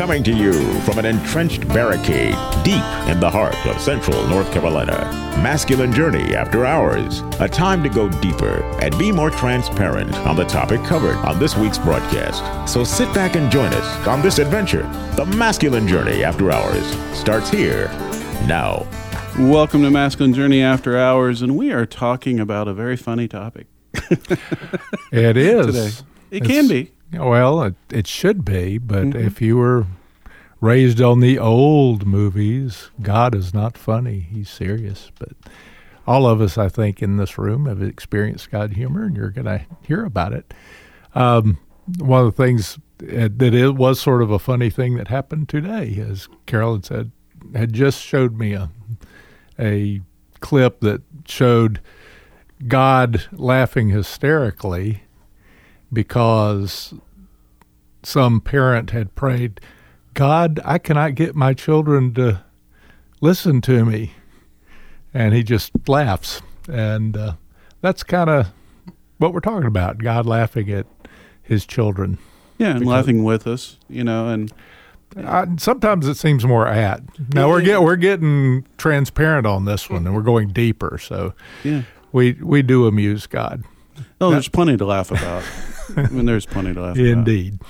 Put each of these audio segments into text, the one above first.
Coming to you from an entrenched barricade deep in the heart of central North Carolina. Masculine Journey After Hours. A time to go deeper and be more transparent on the topic covered on this week's broadcast. So sit back and join us on this adventure. The Masculine Journey After Hours starts here now. Welcome to Masculine Journey After Hours, and we are talking about a very funny topic. It is. Today. It It's- can be. Well, it, it should be, but Mhm. if you were raised on the old movies, God is not funny. He's serious. But all of us, I think, in this room have experienced God humor, and you're going to hear about it. Um, one of the things uh, that it was sort of a funny thing that happened today, as Carolyn said, had just showed me a a clip that showed God laughing hysterically because some parent had prayed, God, I cannot get my children to listen to me. And he just laughs. And uh, that's kind of what we're talking about God laughing at his children. Yeah, and Because- laughing with us, you know, and I, sometimes it seems more at. Now we're get we're getting transparent on this one, and we're going deeper. So yeah. we we do amuse God, Oh, there's plenty to laugh about. I mean, there's plenty to laugh indeed.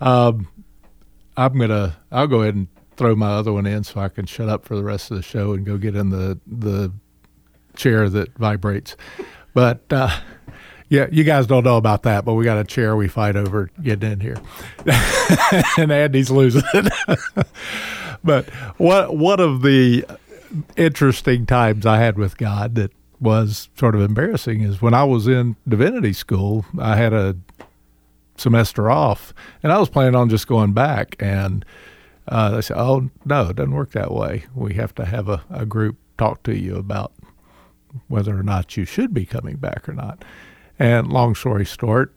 Um, I'm gonna I'll go ahead and throw my other one in so I can shut up for the rest of the show and go get in the the chair that vibrates. But uh, yeah, you guys don't know about that, but we got a chair we fight over getting in here, and Andy's losing it. but what one of the interesting times I had with God that was sort of embarrassing is when I was in divinity school. I had a semester off, and I was planning on just going back. And uh, they said, "Oh no, it doesn't work that way. We have to have a, a group talk to you about whether or not you should be coming back or not." And long story short,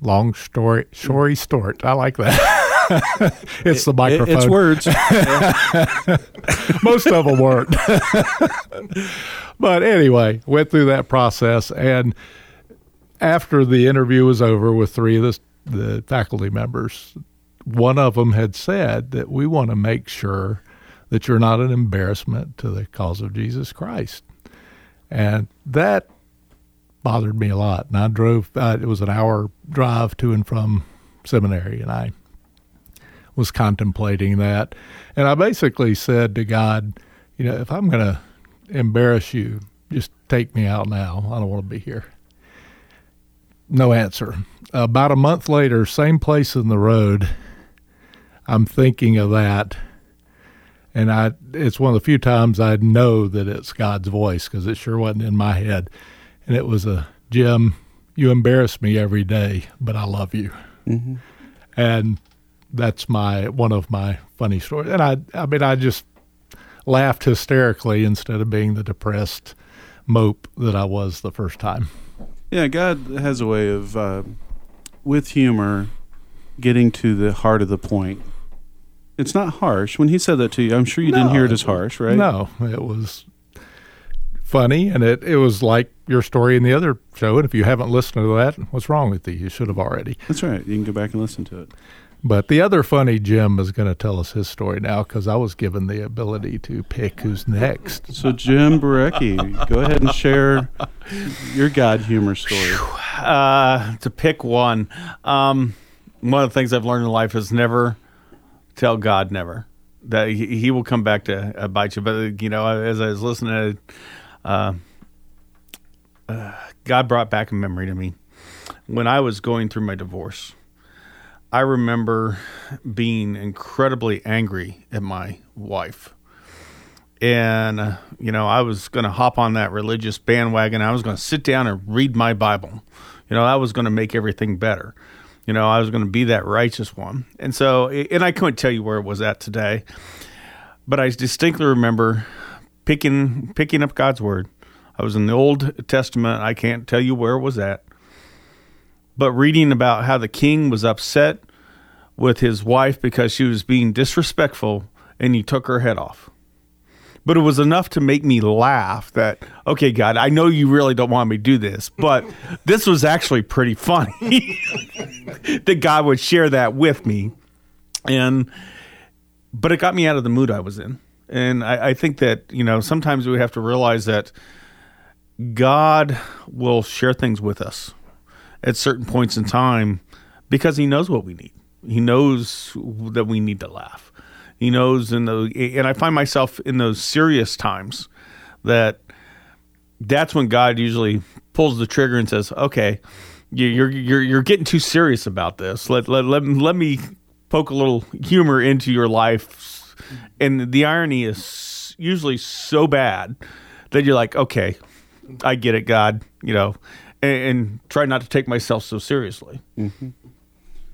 long story story short, I like that. it's the It- microphone. it's words. Most of them weren't. but anyway, went through that process, and after the interview was over with three of the, the faculty members, one of them had said that we want to make sure that you're not an embarrassment to the cause of Jesus Christ, and that bothered me a lot. And I drove; uh, it was an hour drive to and from seminary, and I was contemplating that. And I basically said to God, you know, if I'm going to embarrass you, just take me out now. I don't want to be here. No answer. About a month later, same place in the road, I'm thinking of that. And I, it's one of the few times I know that it's God's voice because it sure wasn't in my head. And it was a Jim, you embarrass me every day, but I love you. Mm-hmm. And that's my one of my funny stories. And I, I mean, I just laughed hysterically instead of being the depressed mope that I was the first time. Yeah, God has a way of, uh, with humor, getting to the heart of the point. It's not harsh. When he said that to you, I'm sure you didn't hear it as harsh, right? No, it was funny, and it it was like your story in the other show. And if you haven't listened to that, what's wrong with you? You should have already. That's right. You can go back and listen to it. But the other funny Jim is going to tell us his story now because I was given the ability to pick who's next. So, Jim Barecki, go ahead and share your God humor story. uh, to pick one, um, one of the things I've learned in life is never tell God never. That he, he will come back to uh, bite you. But you know, as I was listening, to, uh, uh, God brought back a memory to me when I was going through my divorce. I remember being incredibly angry at my wife. And, uh, you know, I was going to hop on that religious bandwagon. I was going to sit down and read my Bible. You know, I was going to make everything better. You know, I was going to be that righteous one. And so, and I couldn't tell you where it was at today, but I distinctly remember picking picking up God's word. I was in the Old Testament. I can't tell you where it was at, but reading about how the king was upset with his wife because she was being disrespectful, and he took her head off. But it was enough to make me laugh that, okay, God, I know you really don't want me to do this, but this was actually pretty funny that God would share that with me. And, but it got me out of the mood I was in. And I, I think that, you know, sometimes we have to realize that God will share things with us at certain points in time because he knows what we need. He knows that we need to laugh. He knows in the and I find myself in those serious times that that's when God usually pulls the trigger and says, "Okay, you're you're you're getting too serious about this. Let let let, let me poke a little humor into your life." And the irony is usually so bad that you're like, "Okay, I get it, God," you know, and, and try not to take myself so seriously. Mm-hmm.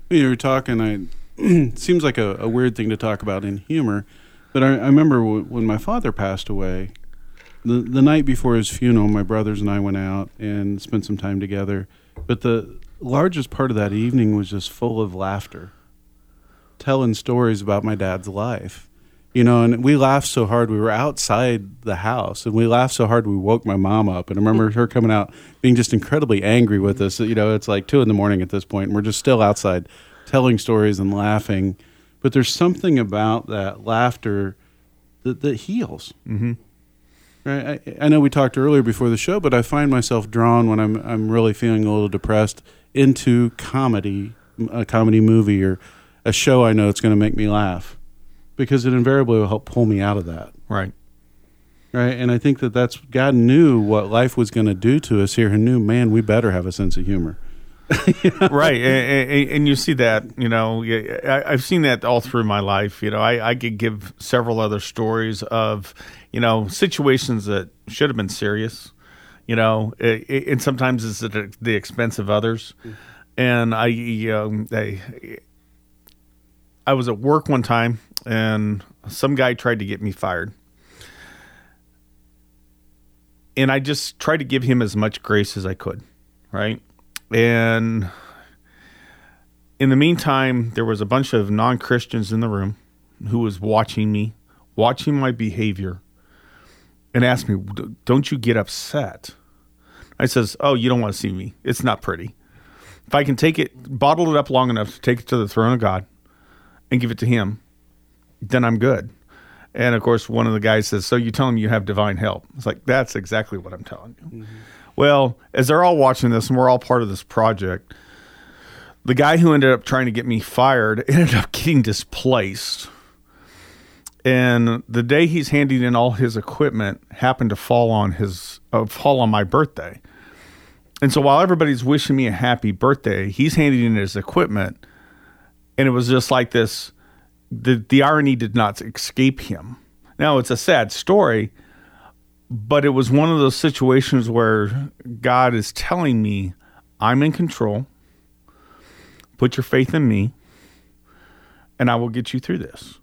You were talking. I it seems like a, a, weird thing to talk about in humor, but I, I remember w- when my father passed away. The the night before his funeral, my brothers and I went out and spent some time together. But the largest part of that evening was just full of laughter, telling stories about my dad's life. You know, and we laughed so hard. We were outside the house, and we laughed so hard we woke my mom up. And I remember her coming out, being just incredibly angry with us. You know, it's like two in the morning at this point, and we're just still outside telling stories and laughing. But there's something about that laughter that, that heals. Mm-hmm. Right? I, I know we talked earlier before the show, but I find myself drawn when I'm I'm really feeling a little depressed into comedy, a comedy movie or a show I know it's going to make me laugh, because it invariably will help pull me out of that. Right. Right. And I think that that's God knew what life was going to do to us here, and knew, man, we better have a sense of humor. right, and, and, and, you see that. You know, I, have seen that all through my life. You know, I, I could give several other stories of you know situations that should have been serious. You know, and sometimes it's at the expense of others. And I, um, I, I was at work one time, and some guy tried to get me fired. And I just tried to give him as much grace as I could, right? And in the meantime, there was a bunch of non Christians in the room who was watching me, watching my behavior, and asked me, Don't you get upset? I says, Oh, you don't want to see me. It's not pretty. If I can take it, bottle it up long enough to take it to the throne of God and give it to Him, then I'm good. And of course, one of the guys says, So you tell him you have divine help. It's like, That's exactly what I'm telling you. Mm-hmm. Well, as they're all watching this and we're all part of this project, the guy who ended up trying to get me fired ended up getting displaced. And the day he's handing in all his equipment happened to fall on his uh, fall on my birthday. And so while everybody's wishing me a happy birthday, he's handing in his equipment and it was just like this the the irony did not escape him. Now it's a sad story, but it was one of those situations where God is telling me, I'm in control. Put your faith in me, and I will get you through this.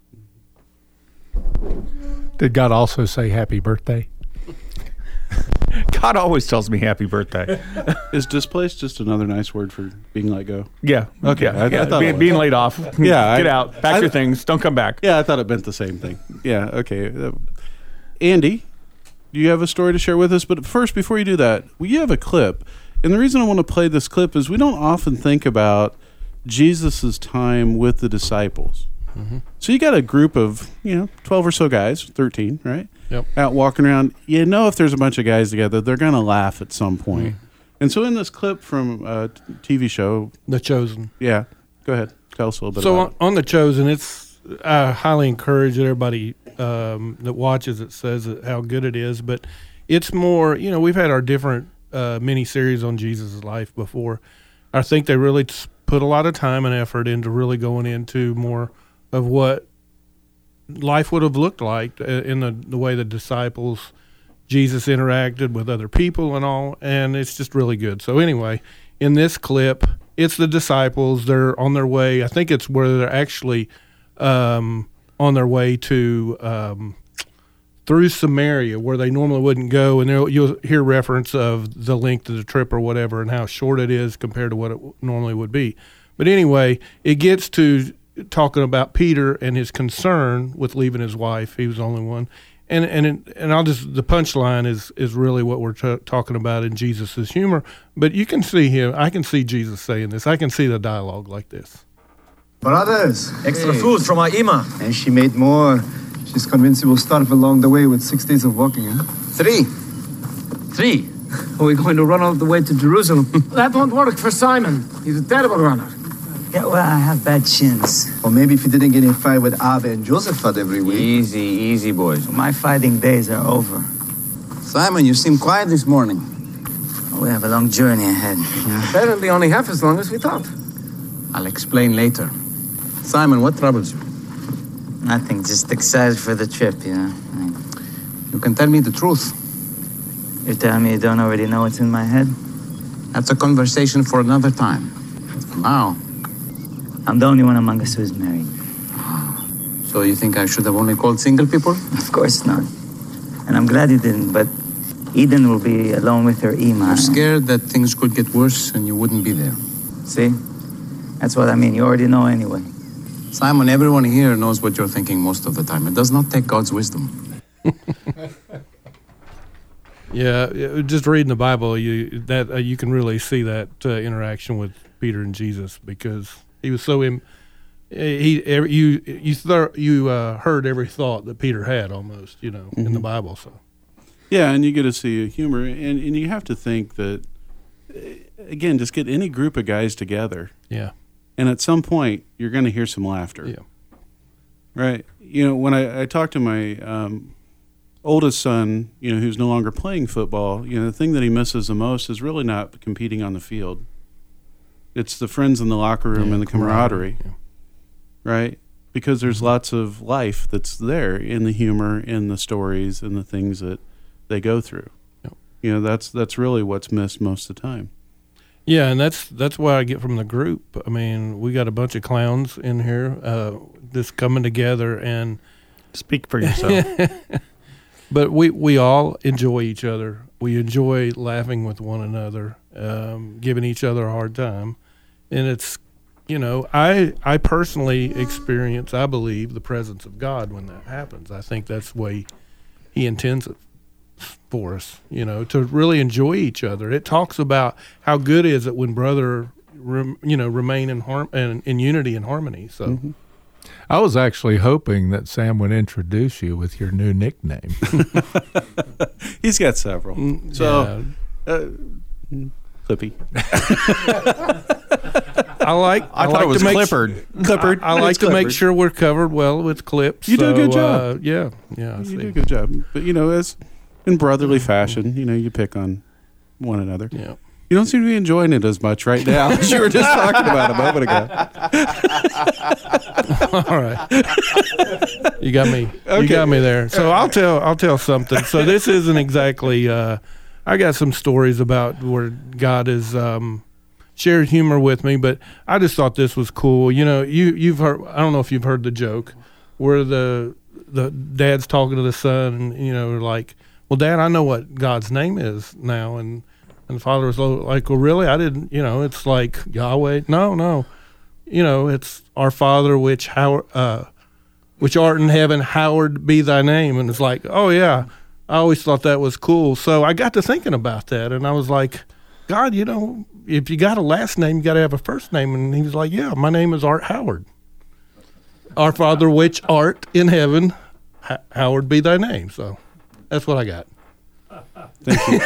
Did God also say happy birthday? God always tells me happy birthday. Is displaced just another nice word for being let go? Yeah. Okay. Yeah. I, yeah. I thought being, being laid off. Yeah. Get I, out. Pack I, your things. Don't come back. Yeah, I thought it meant the same thing. Yeah. Okay. Uh, Andy, do you have a story to share with us? But first, before you do that, we have a clip. And the reason I want to play this clip is we don't often think about Jesus' time with the disciples. Mm-hmm. So you got a group of, you know, 12 or so guys, 13, right? Yep. Out walking around. You know, if there's a bunch of guys together, they're going to laugh at some point. Mm-hmm. And so in this clip from a TV show, The Chosen. Yeah. Go ahead. Tell us a little bit about it. so on, on, The Chosen, it's I highly encourage that everybody um, that watches it says how good it is. But it's more, you know, we've had our different uh, mini series on Jesus' life before. I think they really put a lot of time and effort into really going into more of what life would have looked like uh, in the, the way the disciples, Jesus interacted with other people and all. And it's just really good. So, anyway, in this clip, it's the disciples. They're on their way. I think it's where they're actually um, on their way to um, through Samaria, where they normally wouldn't go, and there- you'll hear reference of the length of the trip or whatever, and how short it is compared to what it normally would be. But anyway, it gets to talking about Peter and his concern with leaving his wife. He was the only one, and and and I'll just the punchline is is really what we're t- talking about in Jesus's humor. But you can see him. I can see Jesus saying this. I can see the dialogue like this. Brothers, Extra food from our Ima. and she made more. She's convinced we will starve along the way with six days of walking. Huh? Three. Three? Are we going to run all the way to Jerusalem? That won't work for Simon. He's a terrible runner. Yeah, well, I have bad shins. Or maybe if you didn't get in a fight with Ave and Josephat every week. Easy, easy, boys. My fighting days are over. Simon, you seem quiet this morning. We have a long journey ahead. Apparently only half as long as we thought. I'll explain later. Simon, what troubles you? Nothing, just excited for the trip, you know. You can tell me the truth. You're telling me you don't already know what's in my head? That's a conversation for another time. For now, I'm the only one among us who's married. so you think I should have only called single people? Of course not. And I'm glad you didn't, but Eden will be alone with her Ima. You're scared that things could get worse and you wouldn't be there. See? That's what I mean. You already know anyway. Simon, everyone here knows what you're thinking most of the time. It does not take God's wisdom. Yeah, yeah, just reading the Bible, you that uh, you can really see that uh, interaction with Peter and Jesus because he was so in. He every, you you thir- you uh, heard every thought that Peter had almost you know in the Bible. So Yeah, and you get to see a humor, and, and you have to think that, eh, again, just get any group of guys together, yeah, and at some point, you're going to hear some laughter. Yeah. Right. You know, when I, I talked to my um, oldest son, you know, who's no longer playing football, you know, the thing that he misses the most is really not competing on the field. It's the friends in the locker room Yeah, and the camaraderie, camaraderie, right? Because there's lots of life that's there in the humor, in the stories, and the things that they go through. Yep. You know, that's that's really what's missed most of the time. yeah, and that's that's what I get from the group. I mean, we got a bunch of clowns in here, uh, just coming together, and Speak for yourself. but we we all enjoy each other. We enjoy laughing with one another, um, giving each other a hard time, and it's you know I I personally experience I believe the presence of God when that happens. I think that's the way He intends it for us. You know to really enjoy each other. It talks about how good is it when brother. Rem, you know, remain in harm and in unity and harmony. So, I was actually hoping that Sam would introduce you with your new nickname. He's got several. So, yeah. uh, Clippy. I like. I, thought like it was to make Clifford. Clifford. I like It's to make sure we're covered well with clips. You do a good job. Uh, yeah, yeah. I You see. do a good job. But, you know, as in brotherly fashion, you know, you pick on one another. Yeah. You don't seem to be enjoying it as much right now as you were just talking about a moment ago. All right. You got me. You got me there. So I'll tell. I'll tell something. So this isn't exactly. Uh, I got some stories about where God is. um, shared humor with me, but I just thought this was cool. You know, you you've heard. I don't know if you've heard the joke where the the dad's talking to the son, and you know, like, well, Dad, I know what God's name is now, and and the father was like, well, really, I didn't. You know, it's like Yahweh. No, no. You know, it's our Father which how uh, which art in heaven, hallowed be thy name. And it's like, oh yeah, I always thought that was cool. So I got to thinking about that, and I was like, God, you know, if you got a last name, you got to have a first name. And he was like, Yeah, my name is Art Howard. Our Father which art in heaven, ha- hallowed be thy name. So that's what I got. Thank you.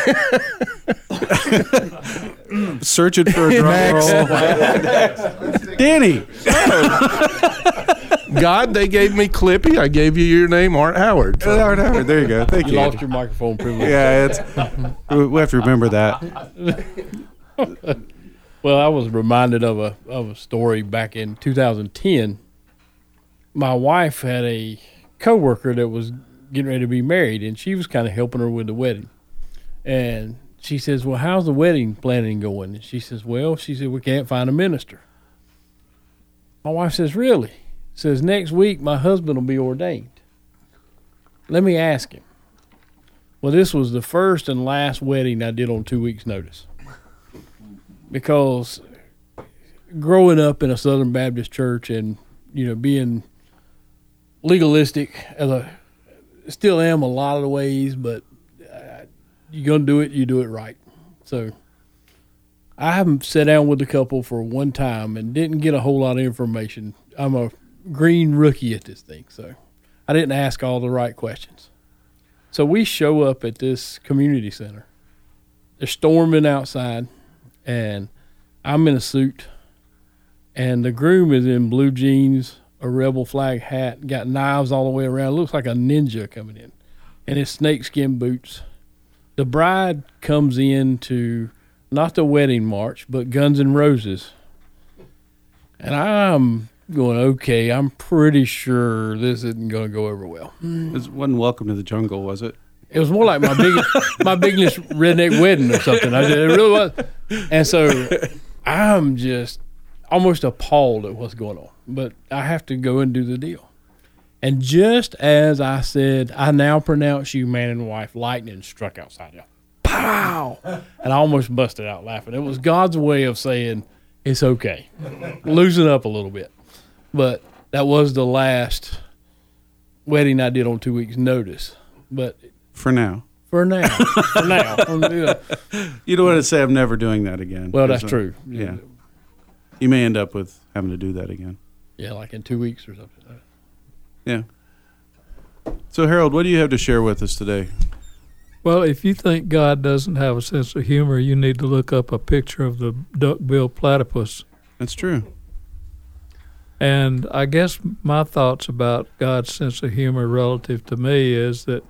Searching for a drum roll. Danny. God, they gave me Clippy. I gave you your name, Art Howard. So- Howard, Howard. There you go. Thank you. You lost your microphone privilege. Yeah, it's we we have to remember that. Well, I was reminded of a of a story back in 2010. My wife had a coworker that was getting ready to be married, and she was kind of helping her with the wedding. And she says, "Well, how's the wedding planning going?" And she says, "Well, she said we can't find a minister." My wife says, "Really?" Says next week my husband will be ordained. Let me ask him. Well, this was the first and last wedding I did on two weeks' notice. Because growing up in a Southern Baptist church and, you know, being legalistic as a still am a lot of the ways, but uh, you're to do it, you do it right. So I haven't sat down with the couple for one time and didn't get a whole lot of information. I'm a green rookie at this thing, so I didn't ask all the right questions. So we show up at this community center. They're storming outside, and I'm in a suit, and the groom is in blue jeans, a rebel flag hat, got knives all the way around. Looks like a ninja coming in, and his snakeskin boots. The bride comes in to not the wedding march, but Guns N' Roses. And I'm going, okay, I'm pretty sure this isn't going to go over well. It wasn't Welcome to the Jungle, was it? It was more like my biggest, my biggest redneck wedding or something. I, it really was. And so I'm just almost appalled at what's going on. But I have to go and do the deal. And just as I said, I now pronounce you man and wife, lightning struck outside you. Pow! And I almost busted out laughing. It was God's way of saying, it's okay. Loosen up a little bit. But that was the last wedding I did on two weeks' notice. But For now. for now, for now. You don't want to say I'm never doing that again. Well, that's 'cause, true. Yeah. You may end up with having to do that again. yeah, like in two weeks or something. Yeah. So, Harold, what do you have to share with us today? Well, if you think God doesn't have a sense of humor, you need to look up a picture of the duck-billed platypus. That's true. And I guess my thoughts about God's sense of humor relative to me is that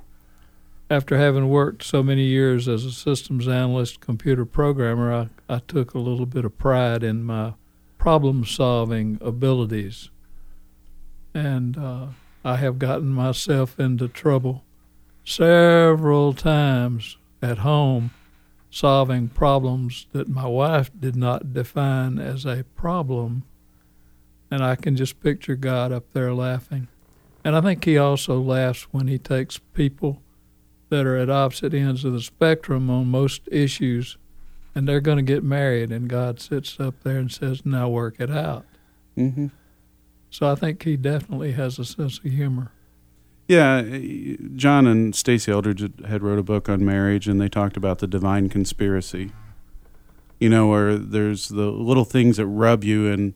after having worked so many years as a systems analyst, computer programmer, I, I took a little bit of pride in my problem solving abilities. And uh, I have gotten myself into trouble several times at home solving problems that my wife did not define as a problem. And I can just picture God up there laughing. And I think he also laughs when he takes people that are at opposite ends of the spectrum on most issues and they're going to get married, and God sits up there and says, Now work it out. Mm-hmm. So I think he definitely has a sense of humor. Yeah, John and Stasi Eldredge had- had wrote a book on marriage, and they talked about the divine conspiracy. You know, where there's the little things that rub you in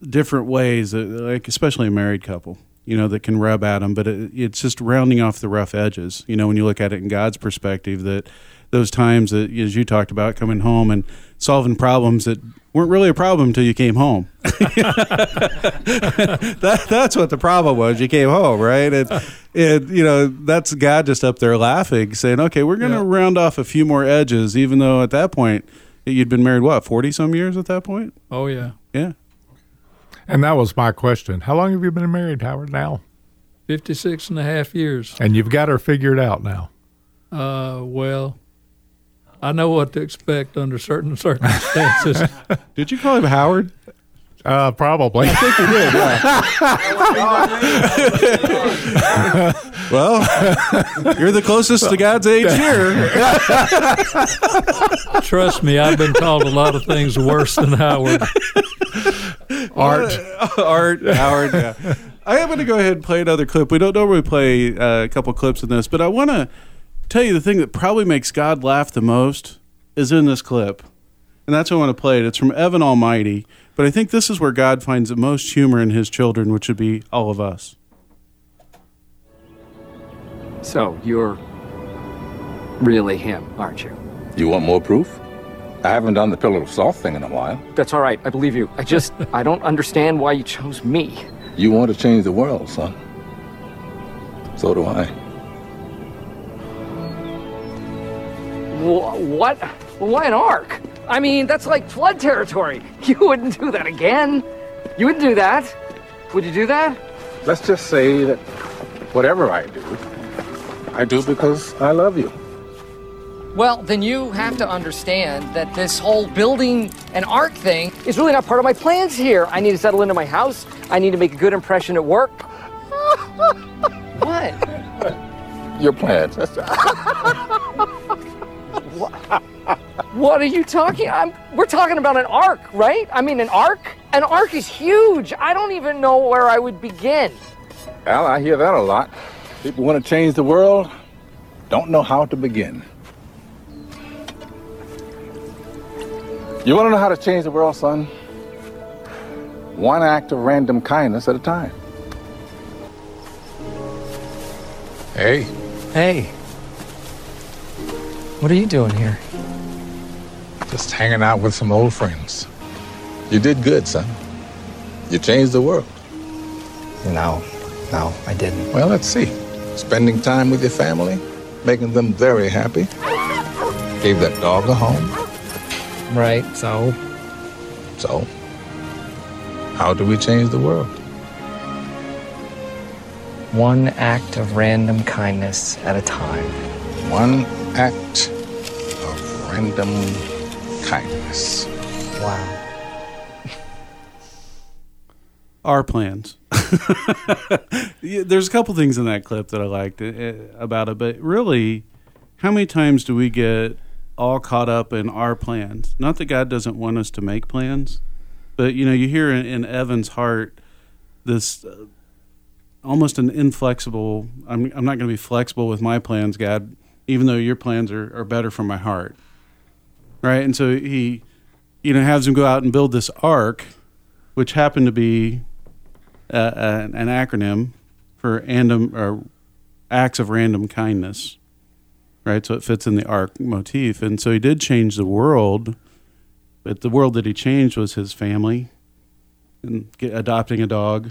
different ways, like especially a married couple. You know, that can rub at them, but it, it's just rounding off the rough edges. You know, when you look at it in God's perspective, that those times that, as you talked about, coming home and solving problems that weren't really a problem until you came home. that, that's what the problem was. You came home, right? And, and you know, that's God just up there laughing, saying, okay, we're going to Yeah. round off a few more edges, even though at that point you'd been married, what, 40 some years at that point? Oh, yeah. Yeah. And that was my question. How long have you been married, Howard, now? 56 and a half years. And you've got her figured out now. Uh, well, I know what to expect under certain circumstances. Did you call him Howard? Uh, probably. I think you did, yeah. well, you're the closest to God's age here. Trust me, I've been called a lot of things worse than Howard. Art. Art, Howard, yeah. I am going to go ahead and play another clip. We don't normally play uh, a couple clips in this, but I want to tell you the thing that probably makes God laugh the most is in this clip. And that's why I want to play it. It's from Evan Almighty, but I think this is where God finds the most humor in his children, which would be all of us. So, you're really him, aren't you? You want more proof? I haven't done the pillar of salt thing in a while. That's all right. I believe you. I just, I don't understand why you chose me. You want to change the world, son. So do I. Wh- what? Why an ark? I mean, that's like flood territory. You wouldn't do that again. You wouldn't do that. Would you do that? Let's just say that whatever I do, I do because I love you. Well, then you have to understand that this whole building an ark thing is really not part of my plans here. I need to settle into my house. I need to make a good impression at work. what? your plans. What what are you talking? I'm, we're talking about an ark, right? I mean, an ark? An ark is huge. I don't even know where I would begin. Al, I hear that a lot. People want to change the world, don't know how to begin. You want to know how to change the world, son? One act of random kindness at a time. Hey. Hey. What are you doing here? Just hanging out with some old friends. You did good, son. You changed the world. No, no, I didn't. Well, let's see. Spending time with your family, making them very happy. Gave that dog a home. Right, so? So, how do we change the world? One act of random kindness at a time. One act of random kindness. Wow. Our plans. Yeah, There's a couple things in that clip that I liked uh, about it, but really, how many times do we get all caught up in our plans? Not that God doesn't want us to make plans, but you know, you hear in, in Evan's heart this uh, almost an inflexible. I'm I'm not going to be flexible with my plans, God, even though your plans are, are better for my heart, right? And so he, you know, has him go out and build this ark, which happened to be uh, uh, an acronym for random or acts of random kindness, right? So it fits in the ark motif, and so he did change the world, but the world that he changed was his family, and get, adopting a dog,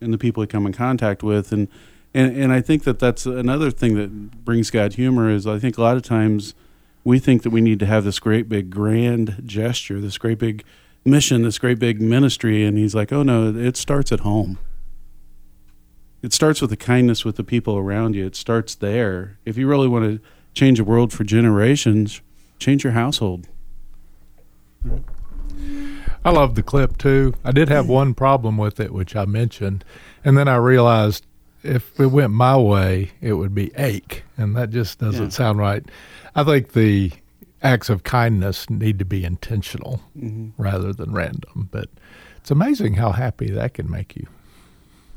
and the people he come in contact with, and and and I think that that's another thing that brings God humor is I think a lot of times we think that we need to have this great big grand gesture, this great big mission, this great big ministry, and he's like, oh no, it starts at home it starts with the kindness with the people around you. It starts there. If you really want to change the world for generations, change your household. I love the clip too. I did have one problem with it, which I mentioned, and then I realized if it went my way, it would be ache, and that just doesn't Yeah. sound right. I think the acts of kindness need to be intentional Mhm. rather than random. But it's amazing how happy that can make you.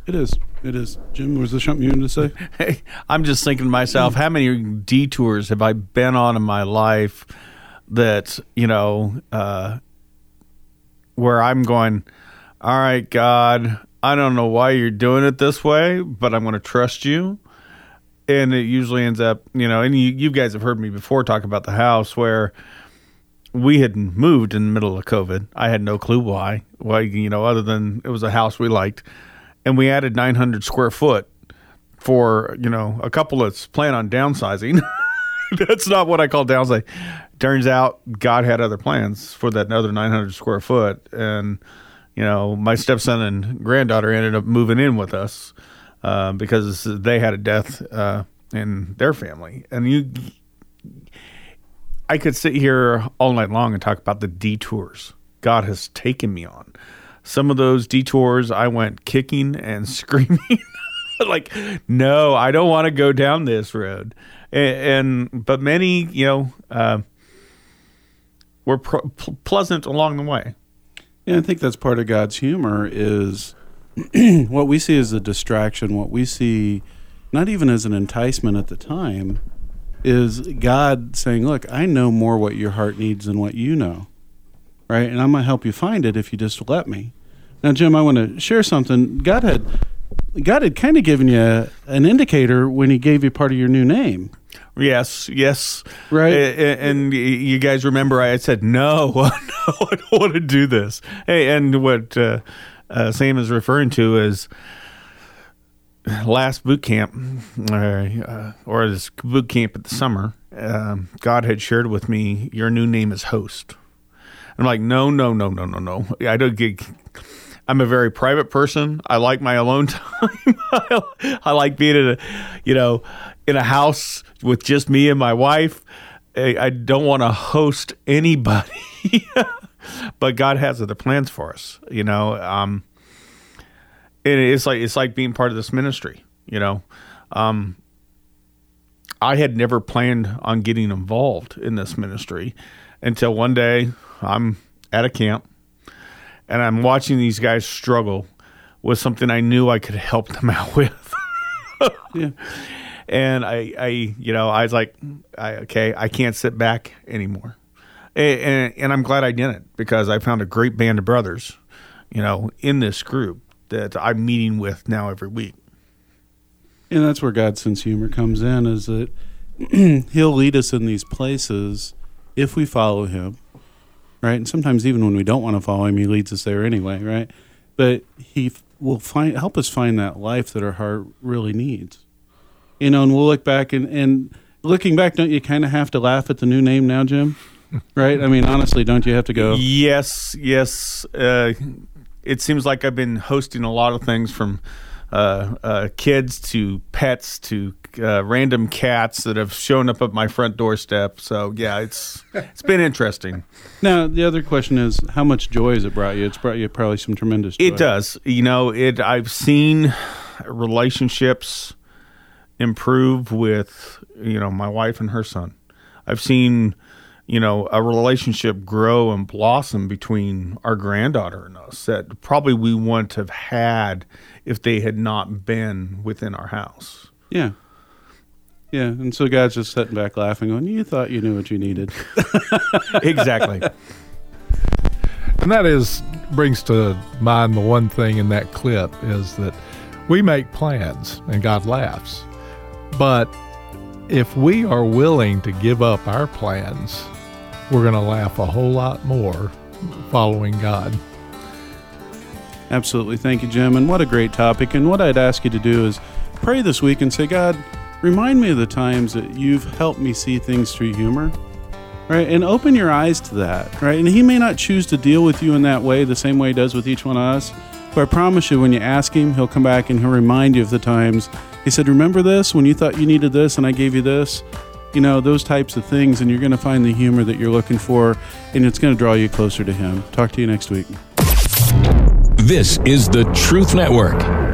It is. It is. Jim, was there something you wanted to say? Hey, I'm just thinking to myself, how many detours have I been on in my life that, you know, uh, where I'm going, all right, God, I don't know why you're doing it this way, but I'm going to trust you. And it usually ends up, you know, and you, you guys have heard me before talk about the house where we had moved in the middle of COVID. I had no clue why. Why, you know, other than it was a house we liked. And we added 900 square foot for, you know, a couple that's plan on downsizing. that's not what I call downsizing. Turns out God had other plans for that other 900 square foot. And, you know, my stepson and granddaughter ended up moving in with us uh, because they had a death uh, in their family. And you, I could sit here all night long and talk about the detours God has taken me on. Some of those detours, I went kicking and screaming, like, "No, I don't want to go down this road." And, and but many, you know, uh, were pl- pleasant along the way. Yeah, I think that's part of God's humor is what we see as a distraction, what we see not even as an enticement at the time, is God saying, Look, I know more what your heart needs than what you know. Right? And I'm gonna help you find it if you just let me. Now, Jim, I want to share something. God had God had kind of given you an indicator when he gave you part of your new name. Yes, yes, right. And, and you guys remember I said no, no, I don't want to do this. Hey, and what uh, uh, Sam is referring to is last boot camp, uh, uh, or this boot camp at the summer. Um, God had shared with me, "Your new name is host." I'm like, no, no, no, no, no, no. I don't get. I'm a very private person. I like my alone time. I like being in a, you know, in a house with just me and my wife. I, don't want to host anybody. but God has other plans for us, you know. Um, and it's like it's like being part of this ministry, you know. Um, I had never planned on getting involved in this ministry until one day I'm at a camp and I'm watching these guys struggle with something I knew I could help them out with. yeah. And I, I, you know, I was like, I, okay, I can't sit back anymore. And, and, and I'm glad I didn't because I found a great band of brothers, you know, in this group that I'm meeting with now every week. And that's where God's sense humor comes in is that he'll lead us in these places if we follow him. Right? And sometimes even when we don't want to follow him, he leads us there anyway, right? But he f- will find help us find that life that our heart really needs. You know, and we'll look back and, and looking back, don't you kind of have to laugh at the new name now, Jim? right? I mean, honestly, don't you have to go? Yes, yes. Uh, it seems like I've been hosting a lot of things from kids to pets to uh, random cats that have shown up at my front doorstep. So yeah, it's it's been interesting. Now the other question is, how much joy has it brought you? It's brought you probably some tremendous. joy. It does. You know, it. I've seen relationships improve with you know my wife and her son. I've seen you know a relationship grow and blossom between our granddaughter and us that probably we wouldn't have had if they had not been within our house. Yeah. Yeah, and so God's just sitting back laughing, going, "You thought you knew what you needed." exactly. And that is brings to mind the one thing in that clip is that we make plans and God laughs. But if we are willing to give up our plans, we're going to laugh a whole lot more following God. Absolutely. Thank you, Jim. And what a great topic. And what I'd ask you to do is pray this week and say, God, remind me of the times that you've helped me see things through humor. Right? And open your eyes to that. Right? And he may not choose to deal with you in that way, the same way he does with each one of us. But I promise you, when you ask him, he'll come back and he'll remind you of the times he said, Remember this when you thought you needed this and I gave you this? You know, those types of things. And you're going to find the humor that you're looking for. And it's going to draw you closer to him. Talk to you next week. This is the Truth Network.